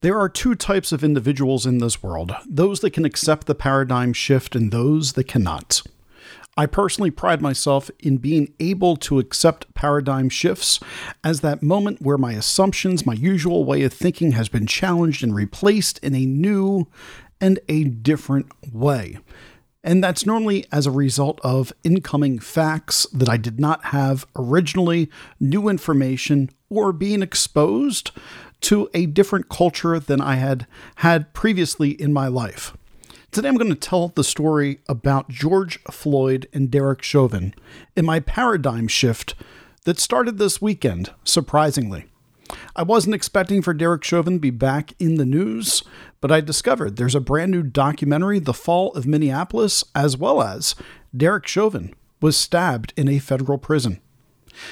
There are two types of individuals in this world those that can accept the paradigm shift and those that cannot. I personally pride myself in being able to accept paradigm shifts as that moment where my assumptions, my usual way of thinking has been challenged and replaced in a new and a different way. And that's normally as a result of incoming facts that I did not have originally, new information, or being exposed to a different culture than I had had previously in my life. Today I'm going to tell the story about George Floyd and Derek Chauvin in my paradigm shift that started this weekend, surprisingly. I wasn't expecting for Derek Chauvin to be back in the news, but I discovered there's a brand new documentary, The Fall of Minneapolis, as well as Derek Chauvin was stabbed in a federal prison.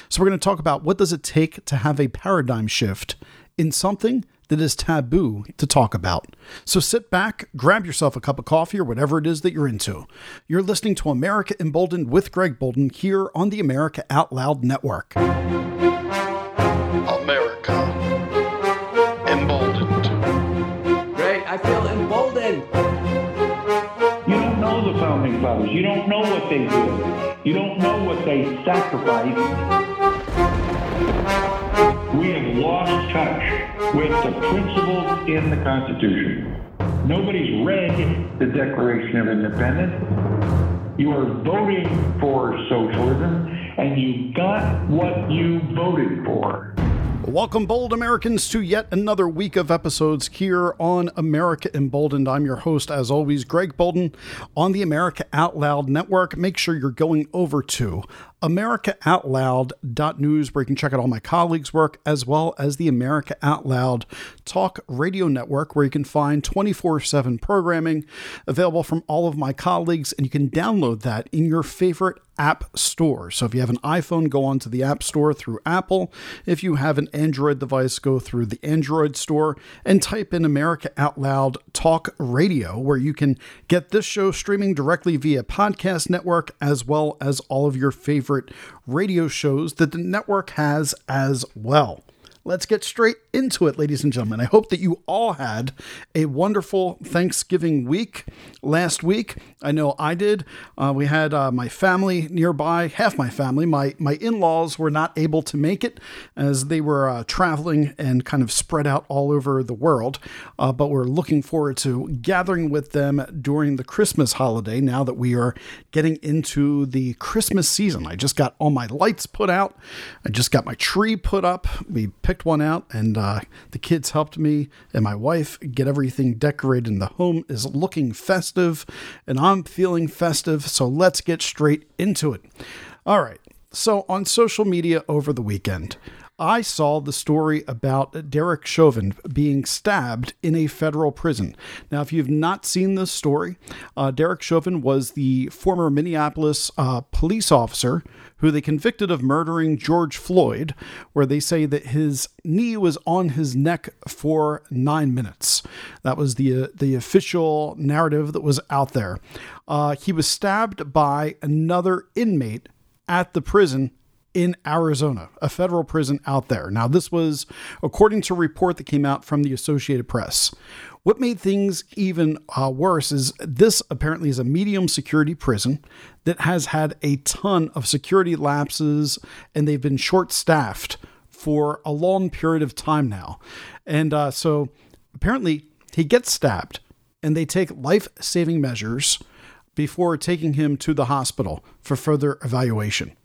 So we're going to talk about what does it take to have a paradigm shift in something that is taboo to talk about. So sit back, grab yourself a cup of coffee or whatever it is that you're into. You're listening to America Emboldened with Greg Boulden here on the America Out Loud Network. America Emboldened. Greg, I feel emboldened. You don't know the founding fathers. You don't know what they did. You don't know what they sacrificed. We have lost touch with the principles in the Constitution. Nobody's read the Declaration of Independence. You are voting for socialism, and you got what you voted for. Welcome, bold Americans, to yet another week of episodes here on America Emboldened. I'm your host, as always, Greg Boulden on the America Out Loud Network. Make sure you're going over to AmericaOutloud.news, where you can check out all my colleagues' work, as well as the America Out Loud Talk Radio Network, where you can find 24 7 programming available from all of my colleagues, and you can download that in your favorite app store. So if you have an iPhone, go onto the App Store through Apple. If you have an Android device, go through the Android Store and type in America Out Loud Talk Radio, where you can get this show streaming directly via podcast network as well as all of your favorite radio shows that the network has as well let's get straight into it, ladies and gentlemen. I hope that you all had a wonderful Thanksgiving week last week. I know I did. Uh, we had uh, my family nearby, half my family. My my in laws were not able to make it as they were uh, traveling and kind of spread out all over the world. Uh, but we're looking forward to gathering with them during the Christmas holiday. Now that we are getting into the Christmas season, I just got all my lights put out. I just got my tree put up. We picked picked one out, and uh, the kids helped me and my wife get everything decorated. And the home is looking festive, and I'm feeling festive. So let's get straight into it. All right. So on social media over the weekend, I saw the story about Derek Chauvin being stabbed in a federal prison. Now, if you've not seen this story, uh, Derek Chauvin was the former Minneapolis uh, police officer who they convicted of murdering George Floyd, where they say that his knee was on his neck for nine minutes. That was the uh, the official narrative that was out there. Uh, he was stabbed by another inmate at the prison in Arizona, a federal prison out there. Now, this was according to a report that came out from the Associated Press. What made things even uh, worse is this apparently is a medium security prison that has had a ton of security lapses and they've been short staffed for a long period of time now. And uh, so apparently he gets stabbed and they take life saving measures before taking him to the hospital for further evaluation.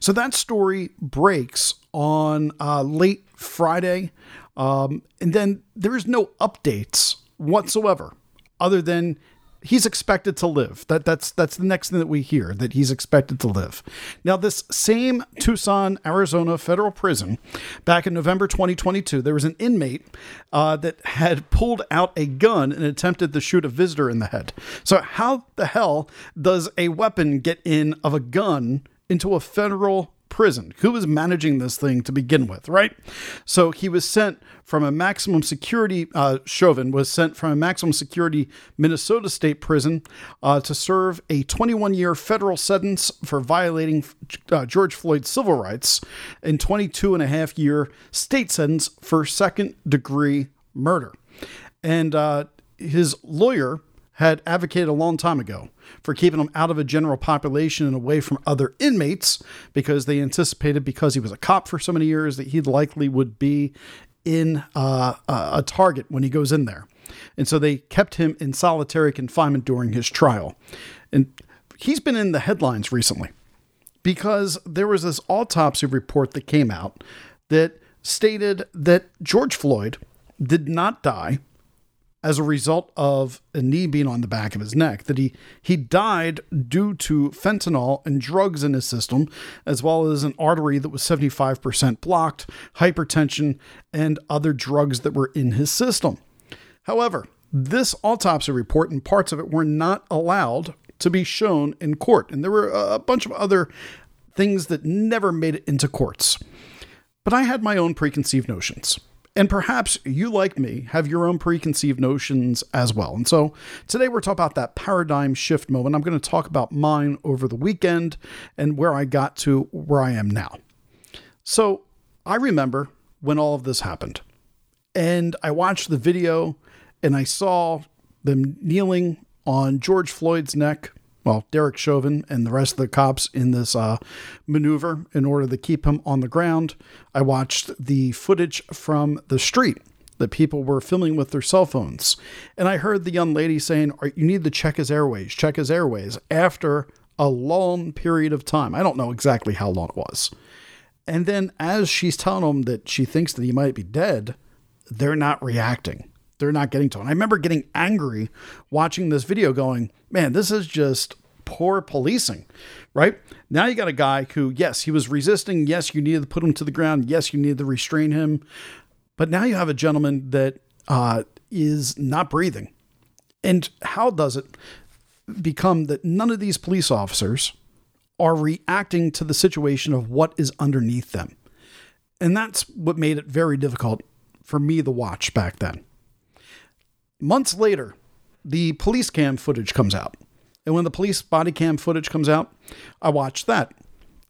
So that story breaks on uh, late Friday. Um, and then there's no updates whatsoever other than he's expected to live. That that's that's the next thing that we hear that he's expected to live. Now, this same Tucson, Arizona federal prison, back in November 2022, there was an inmate uh, that had pulled out a gun and attempted to shoot a visitor in the head. So, how the hell does a weapon get in of a gun into a federal prison. Who was managing this thing to begin with, right? So he was sent from a maximum security, uh, Chauvin was sent from a maximum security Minnesota state prison uh, to serve a 21 year federal sentence for violating uh, George Floyd's civil rights and 22 and a half year state sentence for second degree murder. And uh, his lawyer had advocated a long time ago for keeping him out of a general population and away from other inmates because they anticipated because he was a cop for so many years that he likely would be in uh, a target when he goes in there. And so they kept him in solitary confinement during his trial. And he's been in the headlines recently because there was this autopsy report that came out that stated that George Floyd did not die as a result of a knee being on the back of his neck that he he died due to fentanyl and drugs in his system as well as an artery that was 75% blocked hypertension and other drugs that were in his system. However this autopsy report and parts of it were not allowed to be shown in court and there were a bunch of other things that never made it into courts. But i had my own preconceived notions and perhaps you, like me, have your own preconceived notions as well. And so today we're talking about that paradigm shift moment. I'm going to talk about mine over the weekend and where I got to where I am now. So I remember when all of this happened, and I watched the video and I saw them kneeling on George Floyd's neck well, Derek Chauvin and the rest of the cops in this uh, maneuver in order to keep him on the ground. I watched the footage from the street that people were filming with their cell phones. And I heard the young lady saying, You need to check his airways, check his airways after a long period of time. I don't know exactly how long it was. And then as she's telling him that she thinks that he might be dead, they're not reacting they're not getting to. And I remember getting angry watching this video going, man, this is just poor policing, right? Now you got a guy who, yes, he was resisting. Yes, you needed to put him to the ground. Yes, you needed to restrain him. But now you have a gentleman that uh, is not breathing. And how does it become that none of these police officers are reacting to the situation of what is underneath them? And that's what made it very difficult for me to watch back then. Months later, the police cam footage comes out. And when the police body cam footage comes out, I watch that.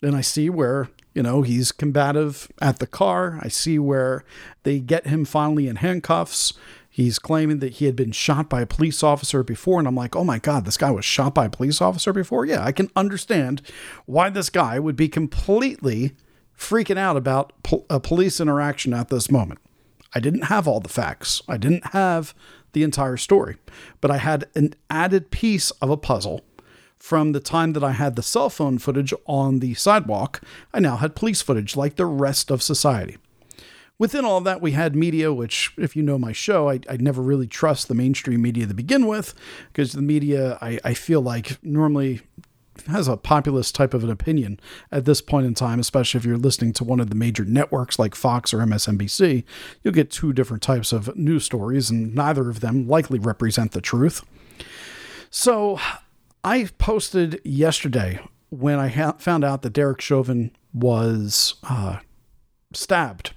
And I see where, you know, he's combative at the car. I see where they get him finally in handcuffs. He's claiming that he had been shot by a police officer before. And I'm like, oh my God, this guy was shot by a police officer before? Yeah, I can understand why this guy would be completely freaking out about a uh, police interaction at this moment. I didn't have all the facts. I didn't have the entire story. But I had an added piece of a puzzle from the time that I had the cell phone footage on the sidewalk. I now had police footage like the rest of society. Within all that, we had media, which, if you know my show, I, I never really trust the mainstream media to begin with, because the media, I, I feel like, normally has a populist type of an opinion at this point in time, especially if you're listening to one of the major networks like Fox or MSNBC, you'll get two different types of news stories, and neither of them likely represent the truth. So I posted yesterday when I ha- found out that Derek Chauvin was uh, stabbed.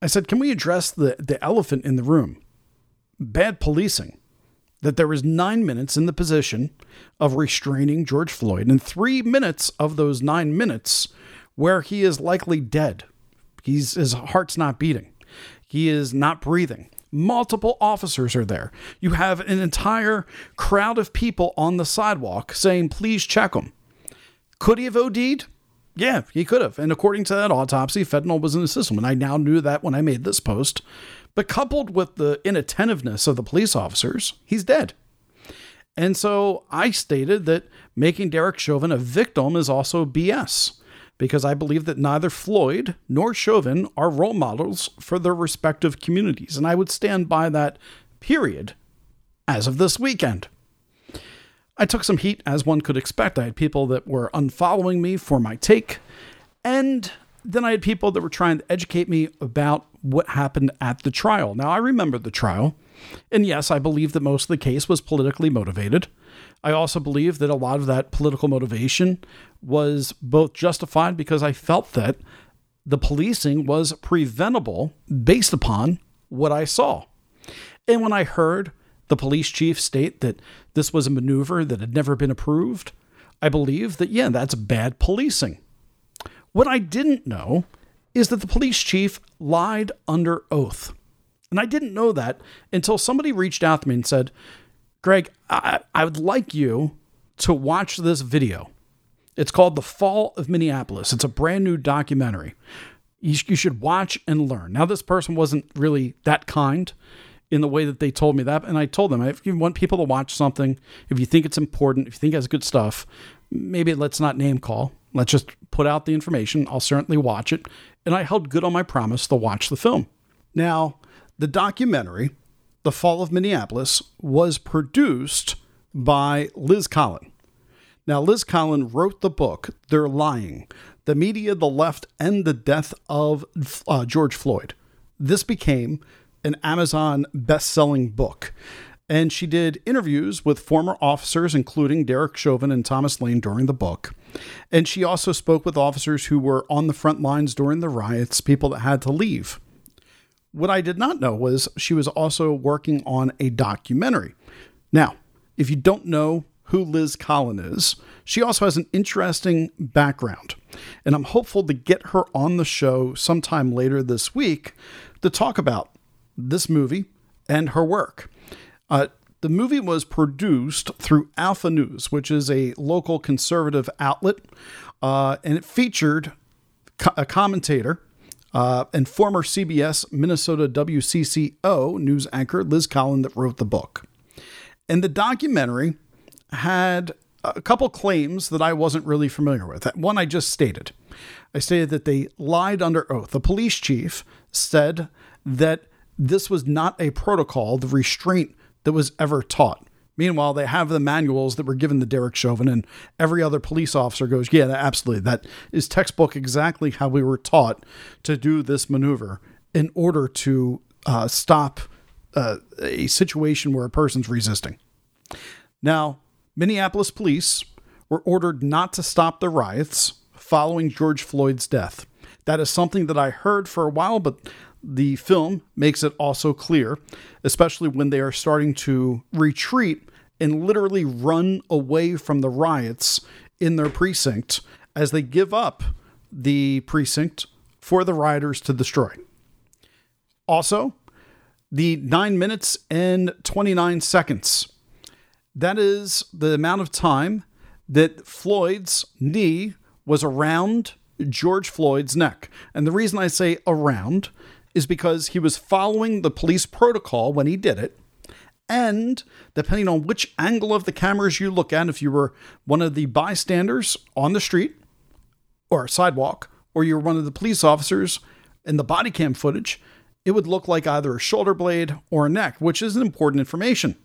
I said, Can we address the, the elephant in the room? Bad policing that there was nine minutes in the position of restraining George Floyd, and three minutes of those nine minutes where he is likely dead. He's, his heart's not beating, he is not breathing. Multiple officers are there. You have an entire crowd of people on the sidewalk saying, please check him. Could he have OD'd? Yeah, he could have. And according to that autopsy, fentanyl was in the system. And I now knew that when I made this post. But coupled with the inattentiveness of the police officers, he's dead. And so I stated that making Derek Chauvin a victim is also BS because I believe that neither Floyd nor Chauvin are role models for their respective communities. And I would stand by that period as of this weekend. I took some heat, as one could expect. I had people that were unfollowing me for my take, and then I had people that were trying to educate me about what happened at the trial. Now, I remember the trial, and yes, I believe that most of the case was politically motivated. I also believe that a lot of that political motivation was both justified because I felt that the policing was preventable based upon what I saw. And when I heard the police chief state that this was a maneuver that had never been approved, I believe that, yeah, that's bad policing. What I didn't know is that the police chief lied under oath. And I didn't know that until somebody reached out to me and said, Greg, I, I would like you to watch this video. It's called The Fall of Minneapolis. It's a brand new documentary. You, you should watch and learn. Now, this person wasn't really that kind in the way that they told me that. And I told them, if you want people to watch something, if you think it's important, if you think it has good stuff, maybe let's not name call. Let's just put out the information. I'll certainly watch it. And I held good on my promise to watch the film. Now, the documentary, The Fall of Minneapolis, was produced by Liz Collin. Now, Liz Collin wrote the book, They're Lying The Media, the Left, and the Death of uh, George Floyd. This became an Amazon best selling book. And she did interviews with former officers, including Derek Chauvin and Thomas Lane, during the book. And she also spoke with officers who were on the front lines during the riots, people that had to leave. What I did not know was she was also working on a documentary. Now, if you don't know who Liz Collin is. She also has an interesting background, and I'm hopeful to get her on the show sometime later this week to talk about this movie and her work. Uh, the movie was produced through Alpha News, which is a local conservative outlet, uh, and it featured co- a commentator uh, and former CBS Minnesota WCCO news anchor Liz Collin that wrote the book. And the documentary had a couple claims that I wasn't really familiar with. One I just stated. I stated that they lied under oath. The police chief said that this was not a protocol, the restraint that was ever taught. Meanwhile, they have the manuals that were given to Derek Chauvin, and every other police officer goes, Yeah, absolutely. That is textbook exactly how we were taught to do this maneuver in order to uh, stop uh, a situation where a person's resisting. Now, Minneapolis police were ordered not to stop the riots following George Floyd's death. That is something that I heard for a while, but the film makes it also clear, especially when they are starting to retreat and literally run away from the riots in their precinct as they give up the precinct for the rioters to destroy. Also, the 9 minutes and 29 seconds that is the amount of time that Floyd's knee was around George Floyd's neck. And the reason I say around is because he was following the police protocol when he did it. And depending on which angle of the cameras you look at, if you were one of the bystanders on the street or sidewalk, or you're one of the police officers in the body cam footage, it would look like either a shoulder blade or a neck, which is important information.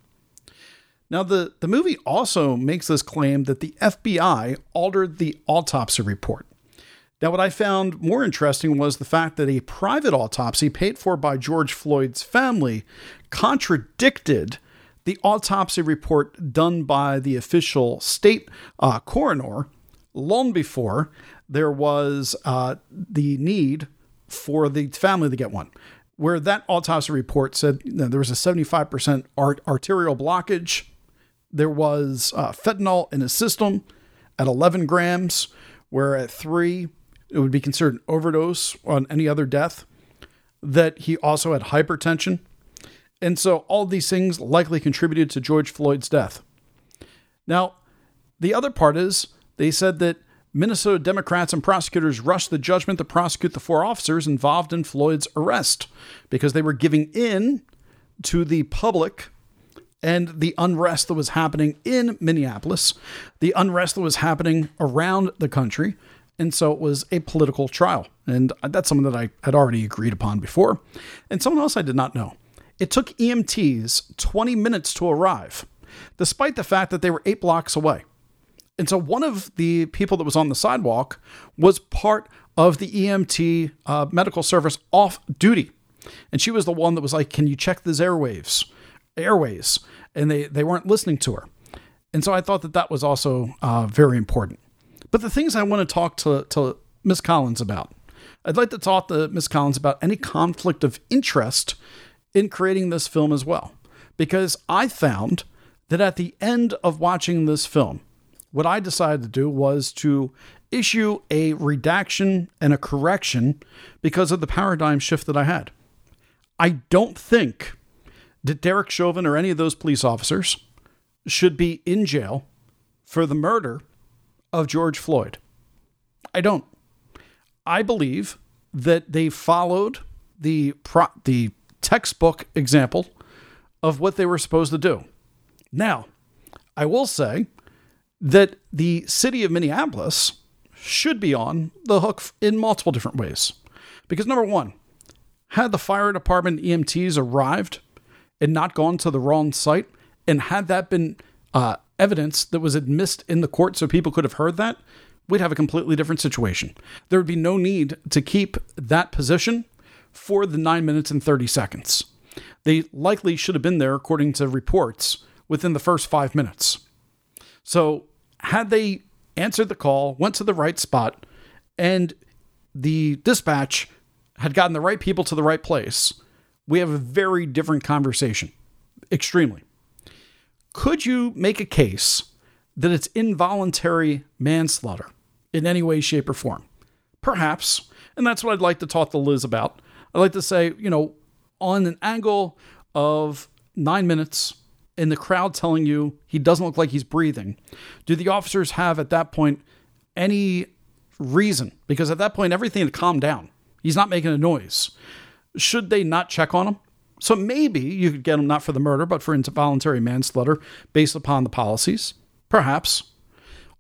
Now, the, the movie also makes this claim that the FBI altered the autopsy report. Now, what I found more interesting was the fact that a private autopsy paid for by George Floyd's family contradicted the autopsy report done by the official state uh, coroner long before there was uh, the need for the family to get one. Where that autopsy report said you know, there was a 75% art- arterial blockage, there was uh, fentanyl in his system at 11 grams, where at three, it would be considered an overdose on any other death. That he also had hypertension. And so all these things likely contributed to George Floyd's death. Now, the other part is they said that Minnesota Democrats and prosecutors rushed the judgment to prosecute the four officers involved in Floyd's arrest because they were giving in to the public and the unrest that was happening in Minneapolis, the unrest that was happening around the country. And so it was a political trial. And that's something that I had already agreed upon before. And someone else I did not know. It took EMTs 20 minutes to arrive, despite the fact that they were eight blocks away. And so one of the people that was on the sidewalk was part of the EMT uh, medical service off duty. And she was the one that was like, Can you check these airwaves? Airways? And they, they weren't listening to her. And so I thought that that was also uh, very important. But the things I want to talk to, to Miss Collins about, I'd like to talk to Miss Collins about any conflict of interest in creating this film as well. Because I found that at the end of watching this film, what I decided to do was to issue a redaction and a correction because of the paradigm shift that I had. I don't think that Derek Chauvin or any of those police officers should be in jail for the murder of George Floyd. I don't. I believe that they followed the pro- the textbook example of what they were supposed to do. Now, I will say that the city of Minneapolis should be on the hook in multiple different ways. Because number one, had the fire department EMTs arrived and not gone to the wrong site, and had that been uh, evidence that was admitted in the court so people could have heard that, we'd have a completely different situation. There would be no need to keep that position for the nine minutes and 30 seconds. They likely should have been there, according to reports, within the first five minutes. So, had they answered the call, went to the right spot, and the dispatch had gotten the right people to the right place, we have a very different conversation. Extremely. Could you make a case that it's involuntary manslaughter in any way, shape, or form? Perhaps. And that's what I'd like to talk to Liz about. I'd like to say, you know, on an angle of nine minutes and the crowd telling you he doesn't look like he's breathing, do the officers have at that point any reason? Because at that point, everything had calmed down. He's not making a noise. Should they not check on him? So maybe you could get him not for the murder, but for involuntary manslaughter based upon the policies. Perhaps.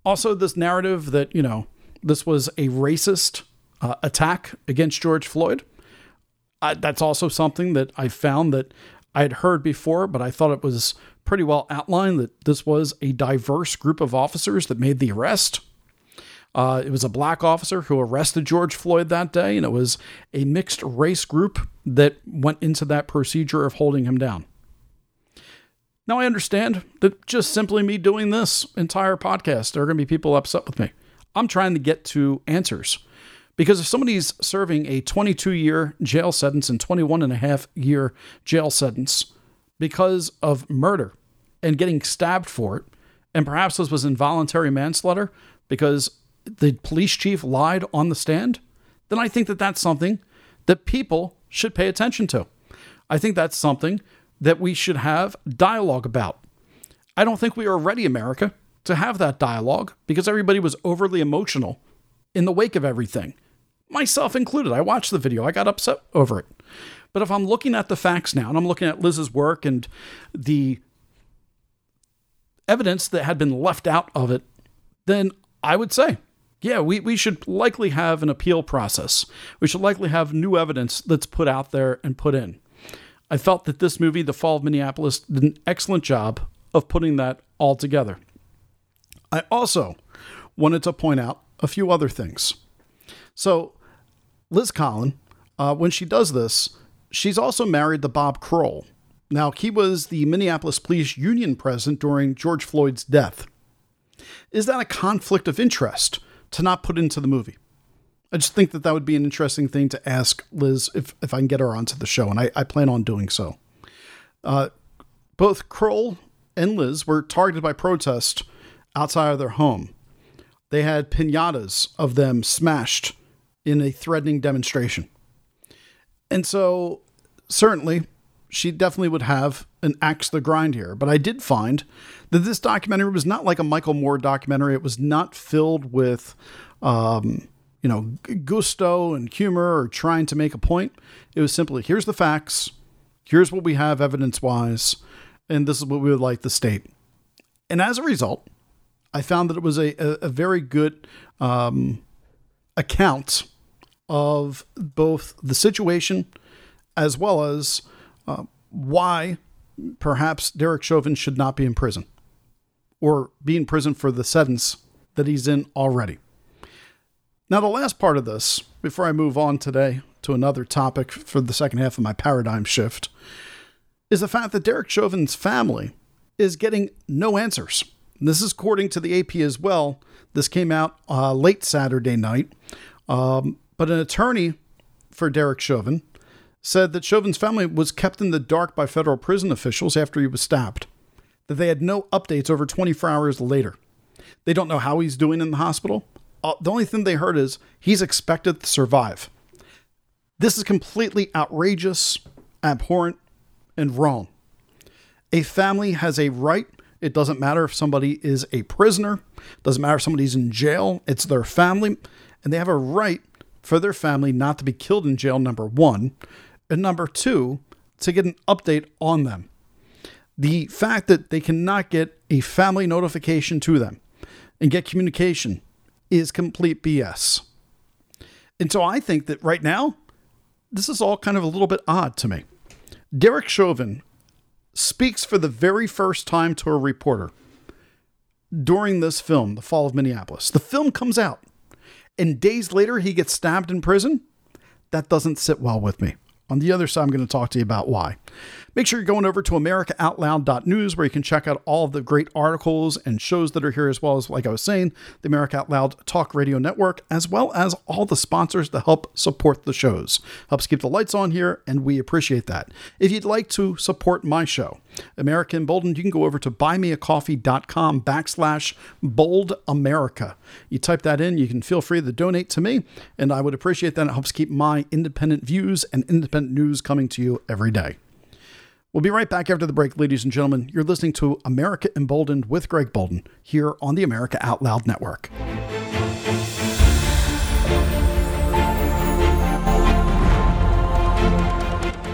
Also, this narrative that, you know, this was a racist uh, attack against George Floyd. That's also something that I found that I had heard before, but I thought it was pretty well outlined that this was a diverse group of officers that made the arrest. Uh, it was a black officer who arrested George Floyd that day, and it was a mixed race group that went into that procedure of holding him down. Now, I understand that just simply me doing this entire podcast, there are going to be people upset with me. I'm trying to get to answers. Because if somebody's serving a 22 year jail sentence and 21 and a half year jail sentence because of murder and getting stabbed for it, and perhaps this was involuntary manslaughter because the police chief lied on the stand, then I think that that's something that people should pay attention to. I think that's something that we should have dialogue about. I don't think we are ready, America, to have that dialogue because everybody was overly emotional in the wake of everything, myself included. I watched the video, I got upset over it. But if I'm looking at the facts now and I'm looking at Liz's work and the evidence that had been left out of it, then I would say yeah, we, we should likely have an appeal process. We should likely have new evidence that's put out there and put in. I felt that this movie, The Fall of Minneapolis, did an excellent job of putting that all together. I also wanted to point out a few other things. So, Liz Collin, uh, when she does this, she's also married to Bob Kroll. Now, he was the Minneapolis Police Union president during George Floyd's death. Is that a conflict of interest? To not put into the movie. I just think that that would be an interesting thing to ask Liz if, if I can get her onto the show, and I, I plan on doing so. Uh, both Kroll and Liz were targeted by protest outside of their home. They had pinatas of them smashed in a threatening demonstration. And so, certainly, she definitely would have an axe to grind here. But I did find that this documentary was not like a Michael Moore documentary. It was not filled with, um, you know, gusto and humor or trying to make a point. It was simply here's the facts, here's what we have evidence wise, and this is what we would like to state. And as a result, I found that it was a, a, a very good um, account of both the situation as well as uh, why perhaps Derek Chauvin should not be in prison or be in prison for the sentence that he's in already. Now, the last part of this, before I move on today to another topic for the second half of my paradigm shift, is the fact that Derek Chauvin's family is getting no answers. This is according to the AP as well. This came out uh, late Saturday night. Um, but an attorney for Derek Chauvin said that Chauvin's family was kept in the dark by federal prison officials after he was stabbed, that they had no updates over 24 hours later. They don't know how he's doing in the hospital. Uh, the only thing they heard is he's expected to survive. This is completely outrageous, abhorrent, and wrong. A family has a right. It doesn't matter if somebody is a prisoner, doesn't matter if somebody's in jail, it's their family, and they have a right for their family not to be killed in jail, number one. And number two, to get an update on them. The fact that they cannot get a family notification to them and get communication is complete BS. And so I think that right now, this is all kind of a little bit odd to me. Derek Chauvin speaks for the very first time to a reporter during this film, The Fall of Minneapolis. The film comes out, and days later, he gets stabbed in prison. That doesn't sit well with me. On the other side, I'm going to talk to you about why. Make sure you're going over to AmericaOutloud.news where you can check out all of the great articles and shows that are here, as well as, like I was saying, the America Out Loud Talk Radio Network, as well as all the sponsors to help support the shows. Helps keep the lights on here, and we appreciate that. If you'd like to support my show, America Emboldened, you can go over to buymeacoffee.com backslash bold America. You type that in, you can feel free to donate to me, and I would appreciate that. It helps keep my independent views and independent news coming to you every day. We'll be right back after the break, ladies and gentlemen. You're listening to America Emboldened with Greg Boulden here on the America Out Loud Network.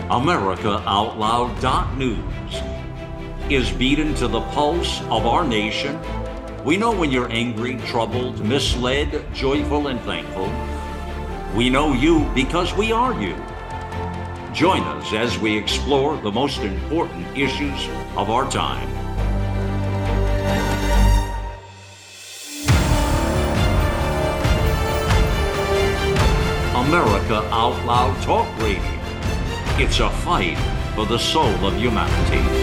AmericaOutloud.news is beaten to the pulse of our nation. We know when you're angry, troubled, misled, joyful, and thankful. We know you because we are you. Join us as we explore the most important issues of our time. America Out Loud Talk Radio. It's a fight for the soul of humanity.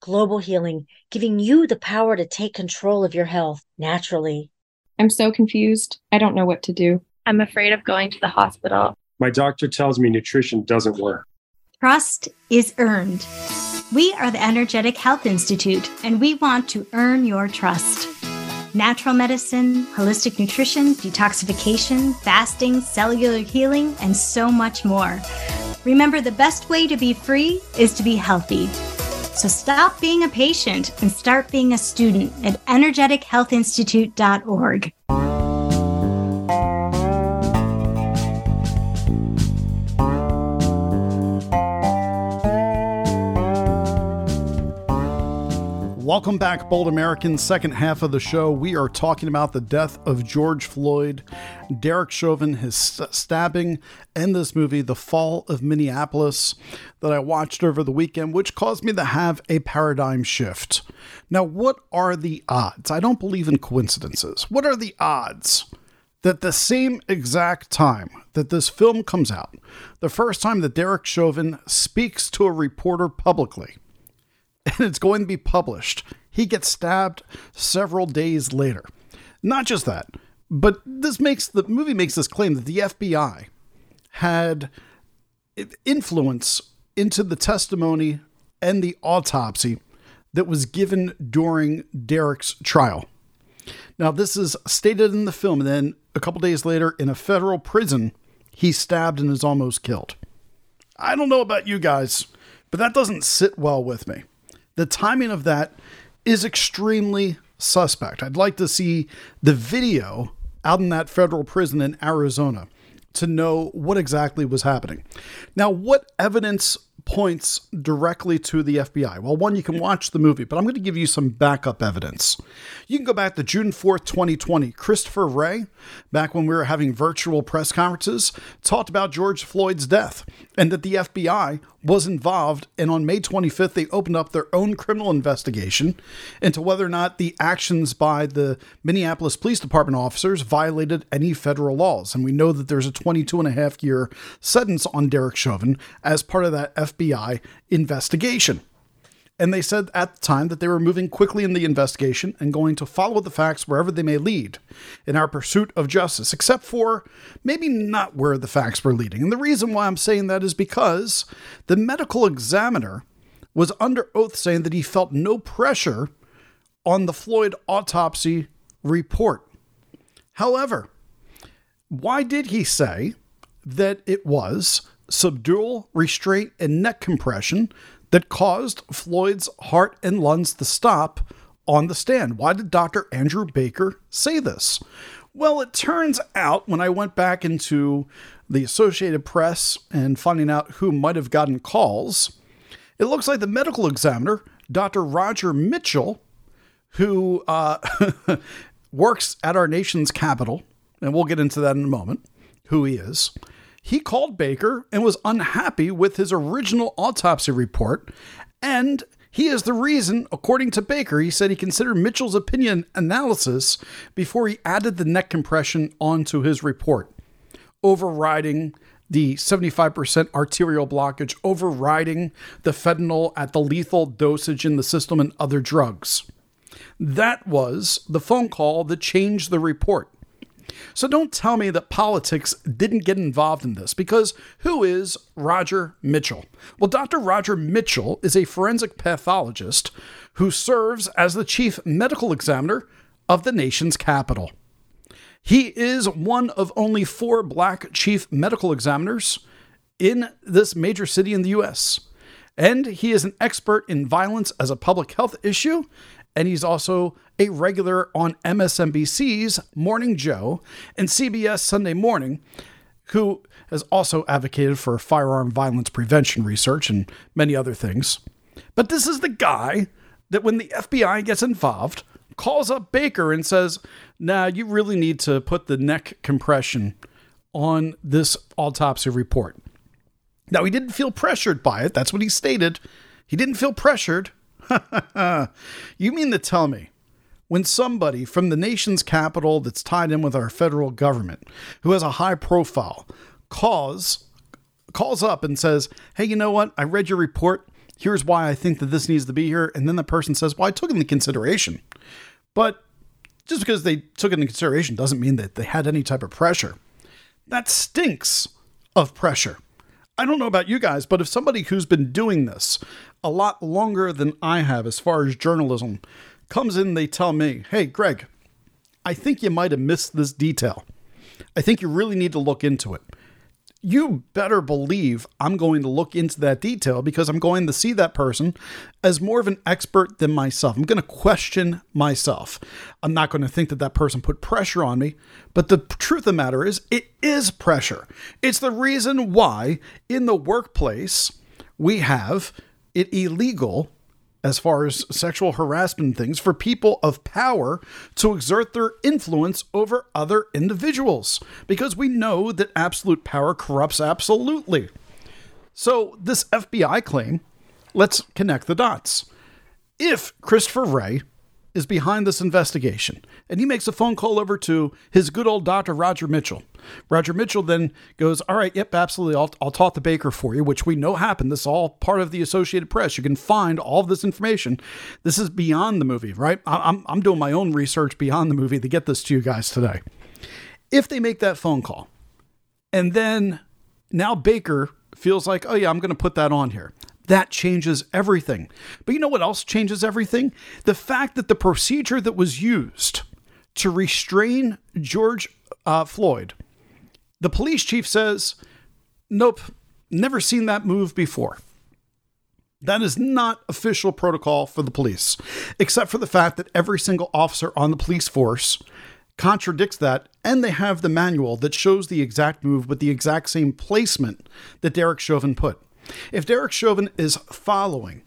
Global Healing, giving you the power to take control of your health naturally. I'm so confused. I don't know what to do. I'm afraid of going to the hospital. My doctor tells me nutrition doesn't work. Trust is earned. We are the Energetic Health Institute, and we want to earn your trust. Natural medicine, holistic nutrition, detoxification, fasting, cellular healing, and so much more. Remember, the best way to be free is to be healthy. So stop being a patient and start being a student at energetichealthinstitute.org. Welcome back, Bold Americans. Second half of the show, we are talking about the death of George Floyd, Derek Chauvin, his st- stabbing, and this movie, The Fall of Minneapolis, that I watched over the weekend, which caused me to have a paradigm shift. Now, what are the odds? I don't believe in coincidences. What are the odds? That the same exact time that this film comes out, the first time that Derek Chauvin speaks to a reporter publicly, and it's going to be published. He gets stabbed several days later. Not just that, but this makes the movie makes this claim that the FBI had influence into the testimony and the autopsy that was given during Derek's trial. Now, this is stated in the film, and then a couple days later, in a federal prison, he's stabbed and is almost killed. I don't know about you guys, but that doesn't sit well with me the timing of that is extremely suspect. I'd like to see the video out in that federal prison in Arizona to know what exactly was happening. Now, what evidence points directly to the FBI? Well, one, you can watch the movie, but I'm going to give you some backup evidence. You can go back to June 4th, 2020. Christopher Wray, back when we were having virtual press conferences, talked about George Floyd's death and that the FBI was involved, and on May 25th, they opened up their own criminal investigation into whether or not the actions by the Minneapolis Police Department officers violated any federal laws. And we know that there's a 22 and a half year sentence on Derek Chauvin as part of that FBI investigation. And they said at the time that they were moving quickly in the investigation and going to follow the facts wherever they may lead in our pursuit of justice, except for maybe not where the facts were leading. And the reason why I'm saying that is because the medical examiner was under oath saying that he felt no pressure on the Floyd autopsy report. However, why did he say that it was subdural restraint and neck compression that caused Floyd's heart and lungs to stop on the stand. Why did Dr. Andrew Baker say this? Well, it turns out when I went back into the Associated Press and finding out who might have gotten calls, it looks like the medical examiner, Dr. Roger Mitchell, who uh, works at our nation's capital, and we'll get into that in a moment, who he is he called Baker and was unhappy with his original autopsy report. And he is the reason, according to Baker, he said he considered Mitchell's opinion analysis before he added the neck compression onto his report, overriding the 75% arterial blockage, overriding the fentanyl at the lethal dosage in the system and other drugs. That was the phone call that changed the report. So don't tell me that politics didn't get involved in this because who is Roger Mitchell? Well, Dr. Roger Mitchell is a forensic pathologist who serves as the chief medical examiner of the nation's capital. He is one of only four black chief medical examiners in this major city in the US. And he is an expert in violence as a public health issue and he's also a regular on MSNBC's Morning Joe and CBS Sunday Morning, who has also advocated for firearm violence prevention research and many other things. But this is the guy that when the FBI gets involved, calls up Baker and says, Nah, you really need to put the neck compression on this autopsy report. Now, he didn't feel pressured by it. That's what he stated. He didn't feel pressured. you mean to tell me when somebody from the nation's capital that's tied in with our federal government, who has a high profile, calls calls up and says, "Hey, you know what? I read your report. Here's why I think that this needs to be here." And then the person says, "Well, I took it into consideration." But just because they took it into consideration doesn't mean that they had any type of pressure. That stinks of pressure. I don't know about you guys, but if somebody who's been doing this a lot longer than I have as far as journalism comes in, they tell me, hey, Greg, I think you might have missed this detail. I think you really need to look into it you better believe I'm going to look into that detail because I'm going to see that person as more of an expert than myself. I'm going to question myself. I'm not going to think that that person put pressure on me, but the truth of the matter is, it is pressure. It's the reason why in the workplace we have it illegal as far as sexual harassment things for people of power to exert their influence over other individuals because we know that absolute power corrupts absolutely. So, this FBI claim, let's connect the dots. If Christopher Wray is behind this investigation. And he makes a phone call over to his good old doctor, Roger Mitchell. Roger Mitchell then goes, All right, yep, absolutely. I'll, I'll talk to Baker for you, which we know happened. This is all part of the Associated Press. You can find all of this information. This is beyond the movie, right? I'm, I'm doing my own research beyond the movie to get this to you guys today. If they make that phone call, and then now Baker feels like, oh, yeah, I'm going to put that on here. That changes everything. But you know what else changes everything? The fact that the procedure that was used to restrain George uh, Floyd, the police chief says, nope, never seen that move before. That is not official protocol for the police, except for the fact that every single officer on the police force contradicts that, and they have the manual that shows the exact move with the exact same placement that Derek Chauvin put. If Derek Chauvin is following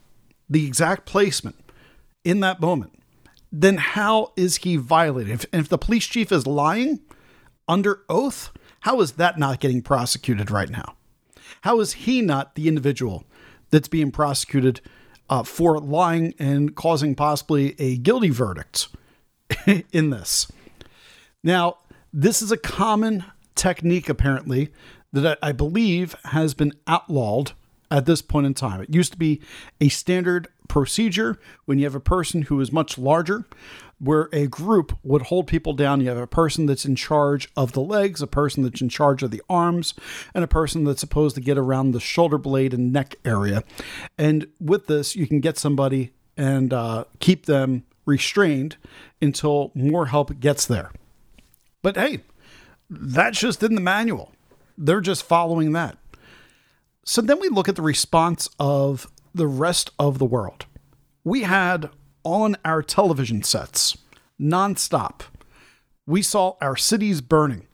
the exact placement in that moment, then how is he violating? If, if the police chief is lying under oath, how is that not getting prosecuted right now? How is he not the individual that's being prosecuted uh, for lying and causing possibly a guilty verdict in this. Now, this is a common technique, apparently, that I believe has been outlawed at this point in time. It used to be a standard procedure when you have a person who is much larger, where a group would hold people down. You have a person that's in charge of the legs, a person that's in charge of the arms, and a person that's supposed to get around the shoulder blade and neck area. And with this, you can get somebody and uh, keep them restrained until more help gets there. But hey, that's just in the manual. They're just following that. So then we look at the response of the rest of the world. We had on our television sets, nonstop, we saw our cities burning.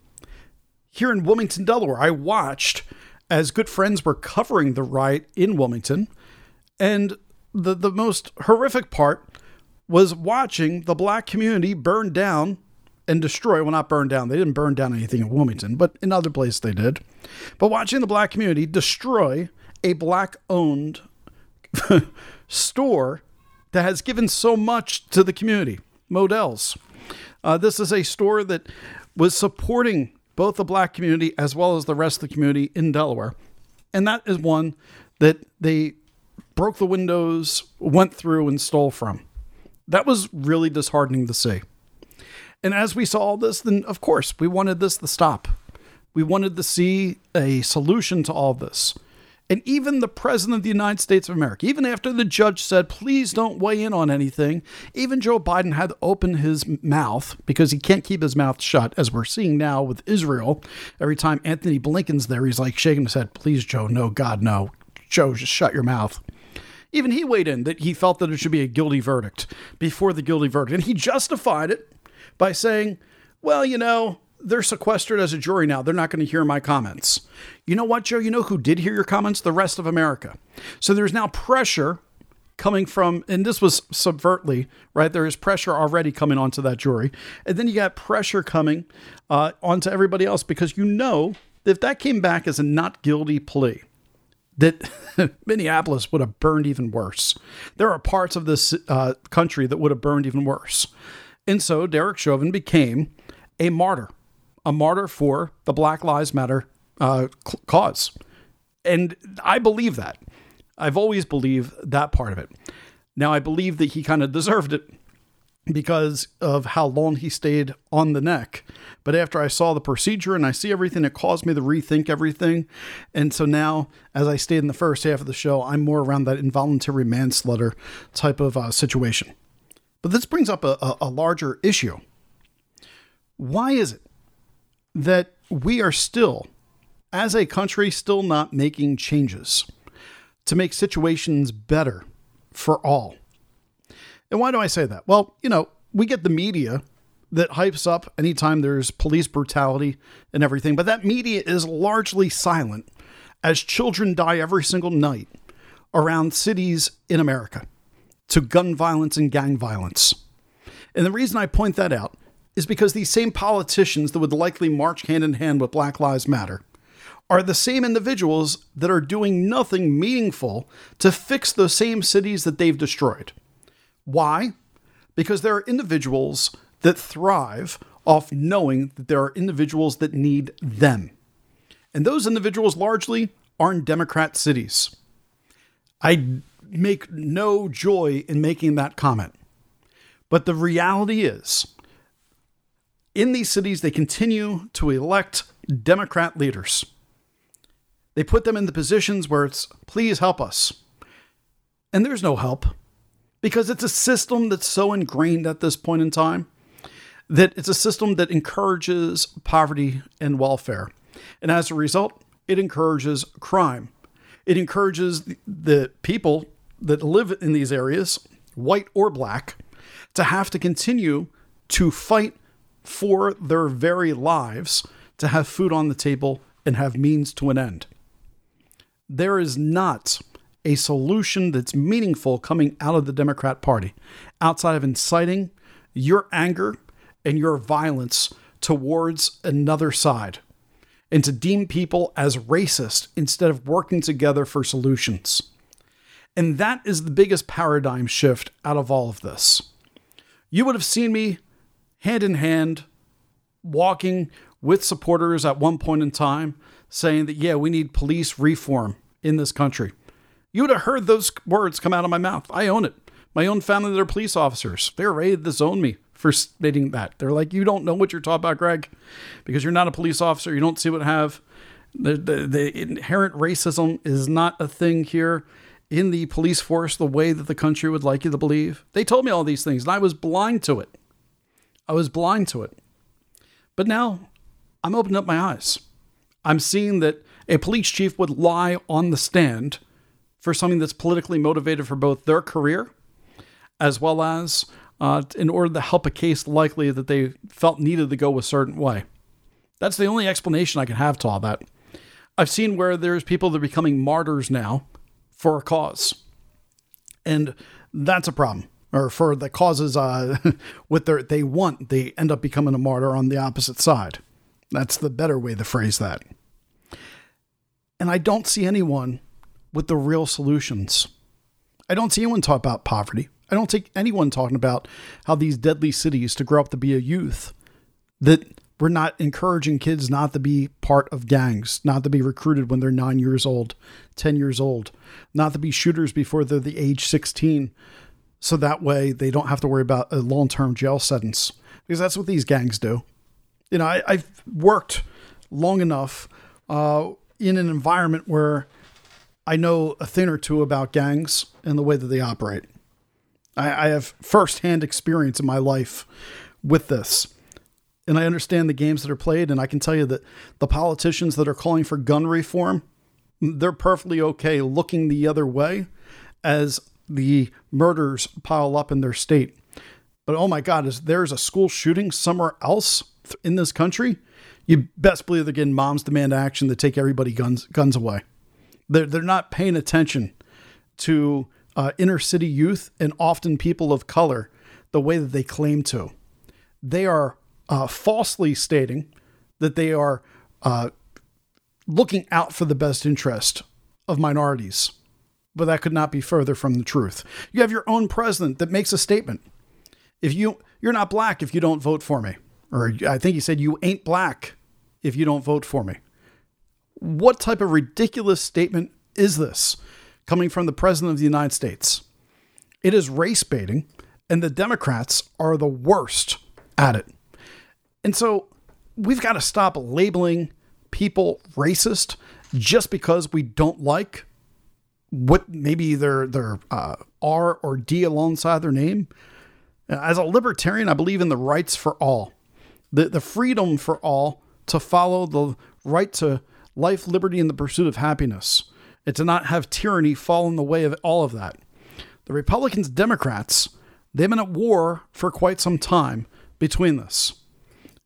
Here in Wilmington, Delaware, I watched as good friends were covering the riot in Wilmington. And the, the most horrific part was watching the black community burn down and destroy. Well, not burn down. They didn't burn down anything in Wilmington, but in other places they did. But watching the black community destroy a black owned store that has given so much to the community, Modell's. Uh, this is a store that was supporting both the black community as well as the rest of the community in Delaware. And that is one that they broke the windows, went through, and stole from. That was really disheartening to see. And as we saw all this, then of course we wanted this to stop. We wanted to see a solution to all this. And even the President of the United States of America, even after the judge said, please don't weigh in on anything, even Joe Biden had to open his mouth because he can't keep his mouth shut, as we're seeing now with Israel. Every time Antony Blinken's there, he's like shaking his head, please, Joe, no, God, no. Joe, just shut your mouth. Even he weighed in that he felt that it should be a guilty verdict before the guilty verdict. And he justified it by saying, well, you know, they're sequestered as a jury now. They're not going to hear my comments. You know what, Joe? You know who did hear your comments? The rest of America. So there's now pressure coming from, and this was subvertly, right? There is pressure already coming onto that jury. And then you got pressure coming uh, onto everybody else because you know if that came back as a not guilty plea, that Minneapolis would have burned even worse. There are parts of this uh, country that would have burned even worse. And so Derek Chauvin became a martyr a martyr for the Black Lives Matter uh, cause. And I believe that. I've always believed that part of it. Now, I believe that he kind of deserved it because of how long he stayed on the neck. But after I saw the procedure and I see everything, it caused me to rethink everything. And so now, as I stayed in the first half of the show, I'm more around that involuntary manslaughter type of uh, situation. But this brings up a, a, a larger issue. Why is it that we are still, as a country, still not making changes to make situations better for all. And why do I say that? Well, you know, we get the media that hypes up anytime there's police brutality and everything, but that media is largely silent as children die every single night around cities in America to gun violence and gang violence. And the reason I point that out is because these same politicians that would likely march hand in hand with Black Lives Matter are the same individuals that are doing nothing meaningful to fix those same cities that they've destroyed. Why? Because there are individuals that thrive off knowing that there are individuals that need them. And those individuals largely are in Democrat cities. I make no joy in making that comment. But the reality is, in these cities, they continue to elect Democrat leaders. They put them in the positions where it's, please help us. And there's no help because it's a system that's so ingrained at this point in time that it's a system that encourages poverty and welfare. And as a result, it encourages crime. It encourages the people that live in these areas, white or black, to have to continue to fight for their very lives to have food on the table and have means to an end. There is not a solution that's meaningful coming out of the Democrat Party outside of inciting your anger and your violence towards another side and to deem people as racist instead of working together for solutions. And that is the biggest paradigm shift out of all of this. You would have seen me hand in hand walking with supporters at one point in time saying that, yeah, we need police reform in this country. You would have heard those words come out of my mouth. I own it. My own family that are police officers, they're ready to disown me for stating that. They're like, you don't know what you're talking about, Greg, because you're not a police officer. You don't see what have. The, the, the inherent racism is not a thing here in the police force the way that the country would like you to believe. They told me all these things, and I was blind to it. I was blind to it. But now I'm opening up my eyes. I'm seeing that a police chief would lie on the stand for something that's politically motivated for both their career as well as uh, in order to help a case likely that they felt needed to go a certain way. That's the only explanation I can have to all that. I've seen where there's people that are becoming martyrs now for a cause. And that's a problem. Or for the causes uh, their they want, they end up becoming a martyr on the opposite side. That's the better way to phrase that. And I don't see anyone with the real solutions. I don't see anyone talk about poverty. I don't see anyone talking about how these deadly cities to grow up to be a youth that we're not encouraging kids not to be part of gangs, not to be recruited when they're nine years old, 10 years old, not to be shooters before they're the age 16. So that way they don't have to worry about a long term jail sentence because that's what these gangs do. You know, I, have worked long enough uh, in an environment where I know a thing or two about gangs and the way that they operate. I, I have firsthand experience in my life with this. And I understand the games that are played. And I can tell you that the politicians that are calling for gun reform, they're perfectly okay looking the other way as the murders pile up in their state. But oh my God, is there's a school shooting somewhere else in this country? You best believe they're getting moms demand action to take everybody guns guns away. They're they're not paying attention to uh, inner city youth and often people of color the way that they claim to. They are uh, falsely stating that they are uh, looking out for the best interest of minorities. But that could not be further from the truth. You have your own president that makes a statement. If you you're not black if you don't vote for me, or I think he said you ain't black if you don't vote for me. What type of ridiculous statement is this? coming from the President of the United States. It is race baiting, and the Democrats are the worst at it. And so we've got to stop labeling people racist just because we don't like what maybe their their uh, R or D alongside their name. As a libertarian, I believe in the rights for all, the the freedom for all to follow the right to life, liberty, and the pursuit of happiness and to not have tyranny fall in the way of all of that. The Republicans, Democrats, they've been at war for quite some time between this.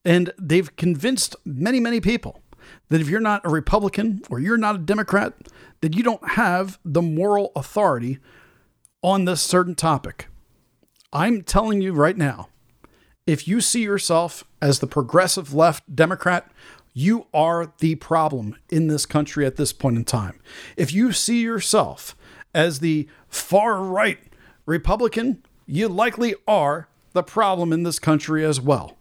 And they've convinced many, many people that if you're not a Republican or you're not a Democrat, that you don't have the moral authority on this certain topic. I'm telling you right now, if you see yourself as the progressive left Democrat, you are the problem in this country at this point in time. If you see yourself as the far right Republican, you likely are the problem in this country as well.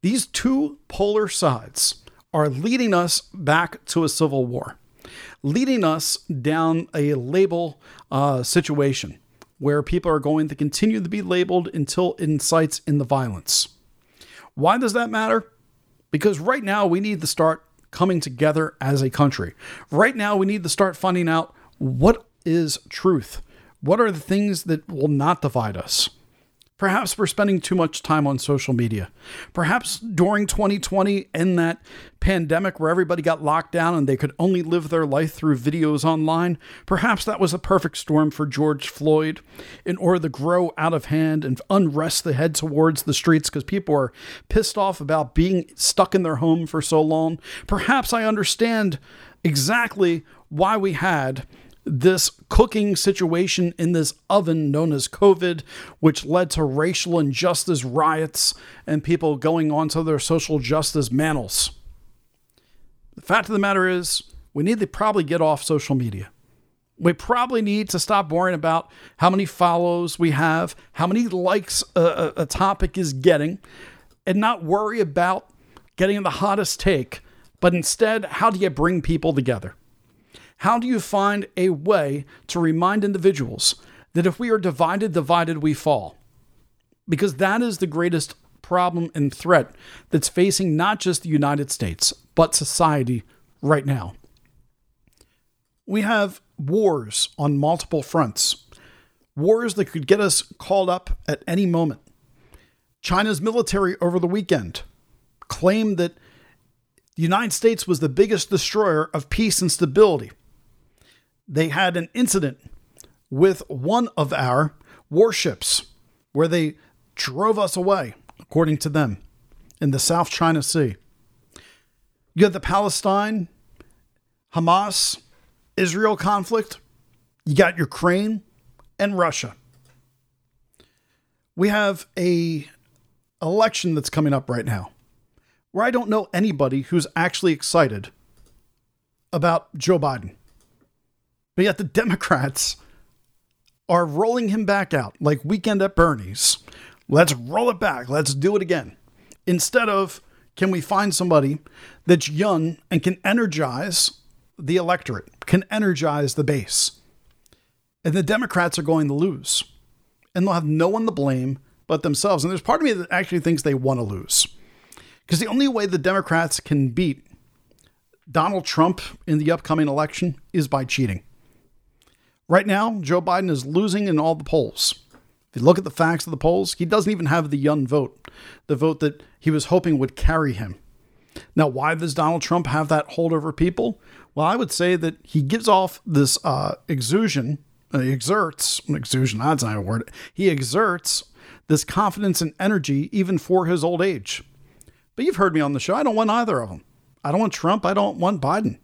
These two polar sides are leading us back to a civil war, leading us down a label uh, situation where people are going to continue to be labeled until it incites in the violence. Why does that matter? Because right now we need to start coming together as a country. Right now we need to start finding out what is truth. What are the things that will not divide us? Perhaps we're spending too much time on social media. Perhaps during 2020 and that pandemic where everybody got locked down and they could only live their life through videos online, perhaps that was a perfect storm for George Floyd in order to grow out of hand and unrest the head towards the streets because people are pissed off about being stuck in their home for so long. Perhaps I understand exactly why we had this cooking situation in this oven known as COVID, which led to racial injustice riots and people going onto their social justice mantles. The fact of the matter is, we need to probably get off social media. We probably need to stop worrying about how many follows we have, how many likes a, a, topic is getting, and not worry about getting the hottest take, but instead, how do you bring people together? How do you find a way to remind individuals that if we are divided, divided, we fall? Because that is the greatest problem and threat that's facing not just the United States, but society right now. We have wars on multiple fronts, wars that could get us called up at any moment. China's military over the weekend claimed that the United States was the biggest destroyer of peace and stability. They had an incident with one of our warships where they drove us away, according to them, in the South China Sea. You have the Palestine, Hamas, Israel conflict, you got Ukraine and Russia. We have a election that's coming up right now where I don't know anybody who's actually excited about Joe Biden. But yet the Democrats are rolling him back out like weekend at Bernie's. Let's roll it back. Let's do it again. Instead of can we find somebody that's young and can energize the electorate, can energize the base. And the Democrats are going to lose. And they'll have no one to blame but themselves. And there's part of me that actually thinks they want to lose. Because the only way the Democrats can beat Donald Trump in the upcoming election is by cheating. Right now, Joe Biden is losing in all the polls. If you look at the facts of the polls, he doesn't even have the young vote, the vote that he was hoping would carry him. Now, why does Donald Trump have that hold over people? Well, I would say that he gives off this uh, exusion, uh, exerts, exusion, that's not a word. He exerts this confidence and energy even for his old age. But you've heard me on the show. I don't want either of them. I don't want Trump. I don't want Biden.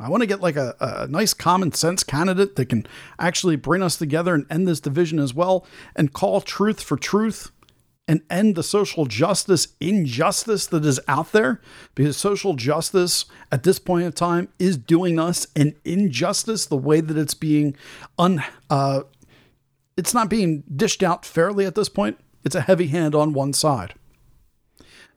I want to get like a, a nice common sense candidate that can actually bring us together and end this division as well and call truth for truth and end the social justice injustice that is out there because social justice at this point in time is doing us an injustice the way that it's being un uh, it's not being dished out fairly at this point. It's a heavy hand on one side.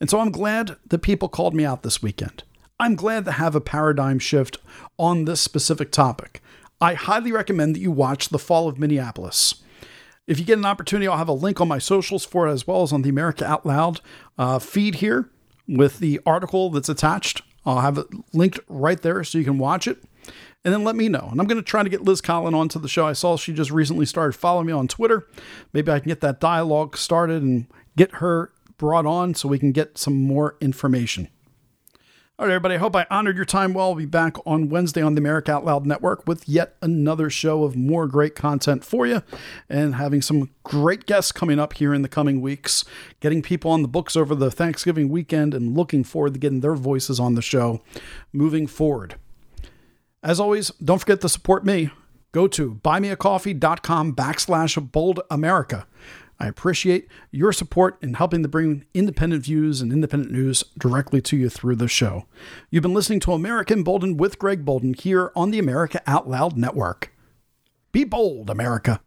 And so i'm glad that people called me out this weekend i'm glad to have a paradigm shift on this specific topic i highly recommend that you watch the fall of minneapolis if you get an opportunity, I'll have a link on my socials for it as well as on the America Out Loud uh, feed here with the article that's attached. I'll have it linked right there so you can watch it. And then let me know. And I'm going to try to get Liz Collin onto the show. I saw she just recently started following me on Twitter. Maybe I can get that dialogue started and get her brought on so we can get some more information. All right, everybody. I hope I honored your time well. I'll be back on Wednesday on the America Out Loud Network with yet another show of more great content for you and having some great guests coming up here in the coming weeks, getting people on the books over the Thanksgiving weekend and looking forward to getting their voices on the show moving forward. As always, don't forget to support me. Go to buymeacoffee.com backslash bold America. I appreciate your support in helping to bring independent views and independent news directly to you through the show. You've been listening to America Bolden with Greg Boulden here on the America Out Loud Network. Be bold, America.